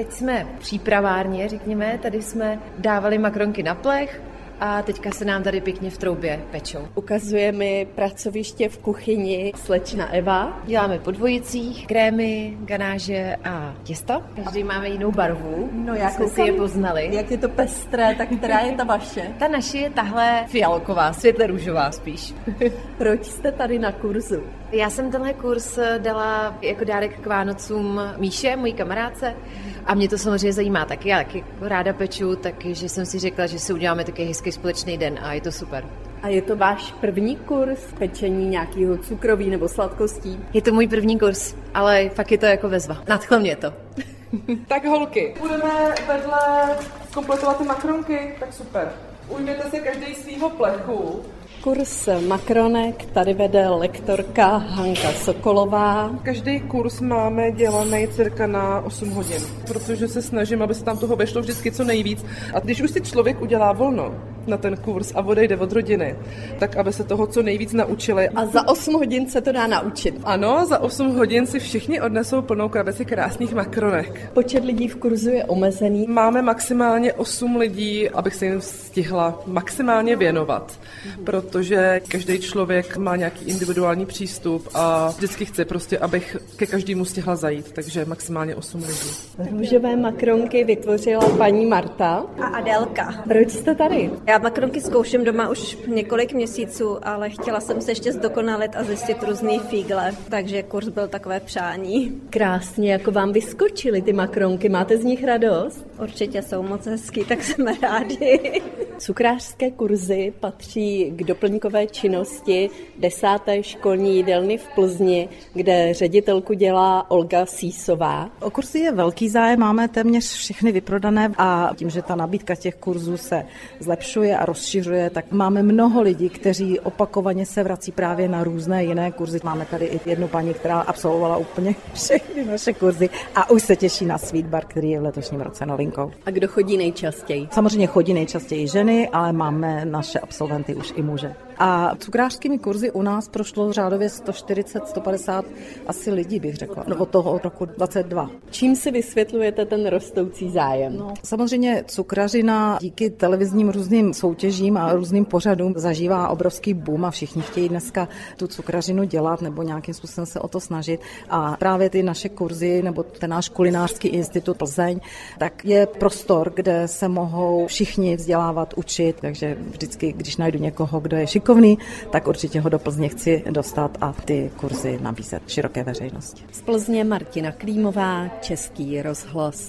Teď jsme přípravárně, řekněme, tady jsme dávali makronky na plech, a teďka se nám tady pěkně v troubě pečou. Ukazuje mi pracoviště v kuchyni slečna Eva. Děláme po dvojicích, krémy, ganáže a těsta. Každý máme jinou barvu. No já jsme si je poznali. Jak je to pestré, tak která je ta vaše? Ta naše je tahle fialková, světle růžová spíš. Proč jste tady na kurzu? Já jsem tenhle kurz dala jako dárek k Vánocům Míše, mojí kamarádce. A mě to samozřejmě zajímá taky. Já taky ráda peču, takže jsem si řekla, že si uděláme taky hezký společný den a je to super. A je to váš první kurz pečení nějakého cukroví nebo sladkostí? Je to můj první kurz, ale fakt je to jako vezva. Nadchl mě to. tak holky, budeme vedle kompletovat ty makronky, tak super. Ujměte se každý svýho plechu Kurs makronek tady vede lektorka Hanka Sokolová. Každý kurz máme dělaný cirka na 8 hodin, protože se snažím, aby se tam toho vešlo vždycky co nejvíc. A když už si člověk udělá volno, na ten kurz a odejde od rodiny, tak aby se toho co nejvíc naučili. A za 8 hodin se to dá naučit. Ano, za 8 hodin si všichni odnesou plnou krabici krásných makronek. Počet lidí v kurzu je omezený. Máme maximálně 8 lidí, abych se jim stihla maximálně věnovat, protože každý člověk má nějaký individuální přístup a vždycky chce prostě, abych ke každému stihla zajít, takže maximálně 8 lidí. Růžové makronky vytvořila paní Marta. A Adelka. Proč jste tady? Já makronky zkouším doma už několik měsíců, ale chtěla jsem se ještě zdokonalit a zjistit různý fígle, takže kurz byl takové přání. Krásně, jako vám vyskočily ty makronky, máte z nich radost? Určitě jsou moc hezký, tak jsme rádi. Cukrářské kurzy patří k doplňkové činnosti desáté školní jídelny v Plzni, kde ředitelku dělá Olga Sísová. O kurzy je velký zájem, máme téměř všechny vyprodané a tím, že ta nabídka těch kurzů se zlepšuje a rozšiřuje, tak máme mnoho lidí, kteří opakovaně se vrací právě na různé jiné kurzy. Máme tady i jednu paní, která absolvovala úplně všechny naše kurzy a už se těší na Sweet Bar, který je v letošním roce novinkou. A kdo chodí nejčastěji? Samozřejmě chodí nejčastěji ženy, ale máme naše absolventy už i muže. A cukrářskými kurzy u nás prošlo řádově 140-150 asi lidí, bych řekla, od toho roku 22. Čím si vysvětlujete ten rostoucí zájem? No, samozřejmě cukrařina díky televizním různým soutěžím a různým pořadům zažívá obrovský boom a všichni chtějí dneska tu cukrařinu dělat nebo nějakým způsobem se o to snažit. A právě ty naše kurzy nebo ten náš kulinářský institut Plzeň, tak je prostor, kde se mohou všichni vzdělávat, učit. Takže vždycky, když najdu někoho, kdo je šikovný, tak určitě ho do Plzně chci dostat a ty kurzy nabízet široké veřejnosti. Z Plzně Martina Klímová, Český rozhlas.